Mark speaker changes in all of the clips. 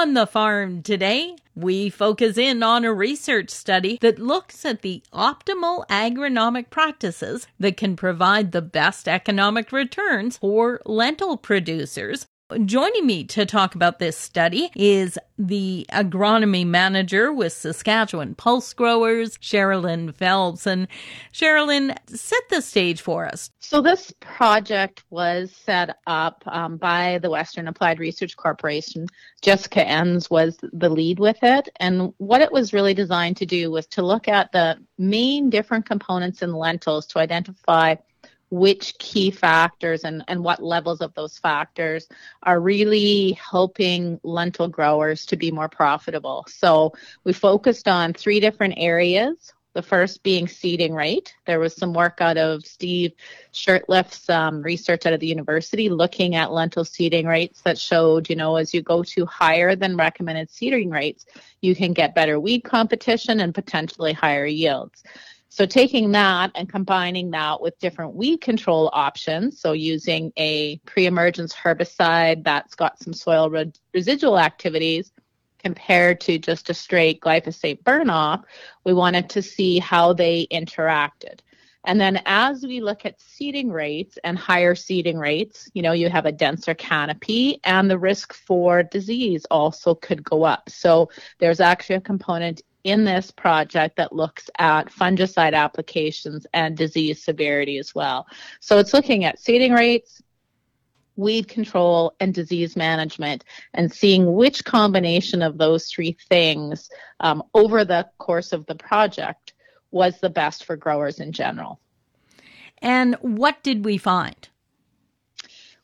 Speaker 1: On the farm today, we focus in on a research study that looks at the optimal agronomic practices that can provide the best economic returns for lentil producers Joining me to talk about this study is the agronomy manager with Saskatchewan Pulse Growers, Sherilyn Phelps. And Sherilyn, set the stage for us.
Speaker 2: So, this project was set up um, by the Western Applied Research Corporation. Jessica Enns was the lead with it. And what it was really designed to do was to look at the main different components in lentils to identify which key factors and, and what levels of those factors are really helping lentil growers to be more profitable. So we focused on three different areas. The first being seeding rate. There was some work out of Steve Shirtliffe's um, research out of the university looking at lentil seeding rates that showed, you know, as you go to higher than recommended seeding rates, you can get better weed competition and potentially higher yields. So taking that and combining that with different weed control options, so using a pre-emergence herbicide that's got some soil re- residual activities compared to just a straight glyphosate burn-off, we wanted to see how they interacted. And then as we look at seeding rates and higher seeding rates, you know, you have a denser canopy and the risk for disease also could go up. So there's actually a component in this project that looks at fungicide applications and disease severity as well. So it's looking at seeding rates, weed control, and disease management, and seeing which combination of those three things um, over the course of the project was the best for growers in general.
Speaker 1: And what did we find?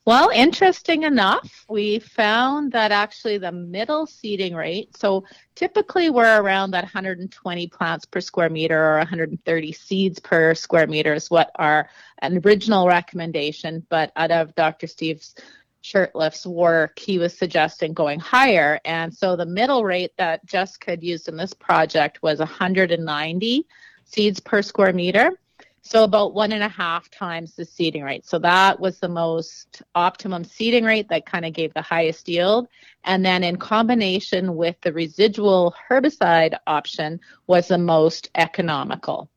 Speaker 2: Well, interesting enough, we found that actually the middle seeding rate, so typically we're around that 120 plants per square meter or 130 seeds per square meter is what our an original recommendation, but out of Dr. Steve's Shirtliffe's work, he was suggesting going higher. And so the middle rate that Jessica had used in this project was 190 seeds per square meter. So about one and a half times the seeding rate. So that was the most optimum seeding rate that kind of gave the highest yield. And then in combination with the residual herbicide option was the most economical.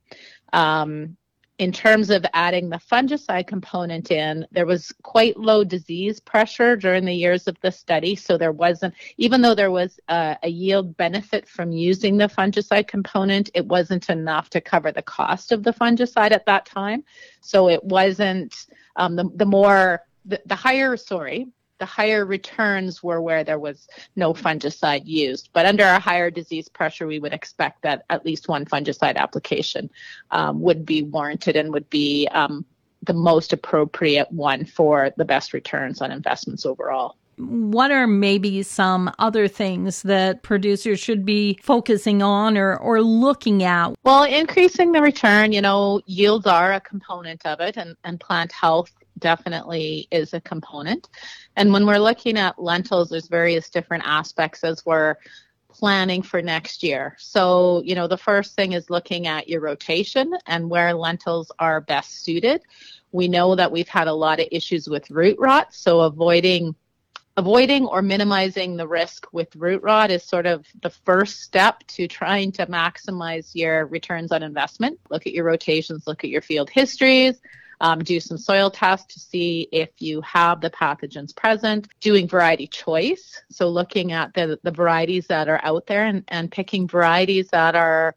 Speaker 2: Um, in terms of adding the fungicide component in, there was quite low disease pressure during the years of the study. So there wasn't, even though there was a, a, yield benefit from using the fungicide component, it wasn't enough to cover the cost of the fungicide at that time. So it wasn't um, the, the more, the, the higher, sorry, the higher returns were where there was no fungicide used. But under a higher disease pressure, we would expect that at least one fungicide application um, would be warranted and would be um, the most appropriate one for the best returns on investments overall
Speaker 1: what are maybe some other things that producers should be focusing on or, or looking at?
Speaker 2: Well, increasing the return, you know, yields are a component of it and, and plant health definitely is a component. And when we're looking at lentils, there's various different aspects as we're planning for next year. So, you know, the first thing is looking at your rotation and where lentils are best suited. We know that we've had a lot of issues with root rot, so avoiding avoiding or minimizing the risk with root rot is sort of the first step to trying to maximize your returns on investment. Look at your rotations, look at your field histories, um, do some soil tests to see if you have the pathogens present, doing variety choice. So looking at the, the varieties that are out there and, and picking varieties that are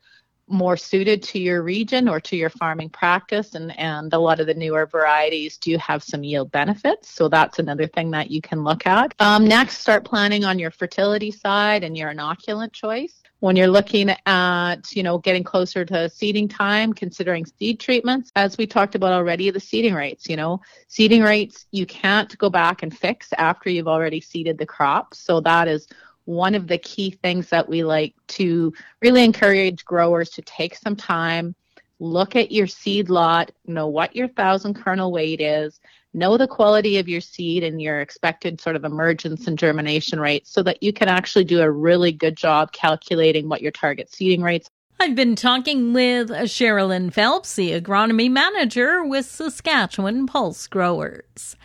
Speaker 2: more suited to your region or to your farming practice. And, and a lot of the newer varieties do have some yield benefits. So that's another thing that you can look at. Um, next start planning on your fertility side and your inoculant choice when you're looking at, you know, getting closer to seeding time, considering seed treatments, as we talked about already, the seeding rates, you know, seeding rates you can't go back and fix after you've already seeded the crop. So that is one of the key things that we like to really encourage growers to take some time, look at your seed lot, know what your thousand kernel weight is, know the quality of your seed and your expected sort of emergence and germination rates so that you can actually do a really good job calculating what your target seeding rates
Speaker 1: I've been talking with Sherilyn Phelps, the agronomy manager with Saskatchewan Pulse Growers.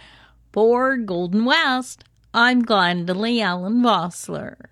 Speaker 1: For Golden West, I'm Glendalee Allen Vossler.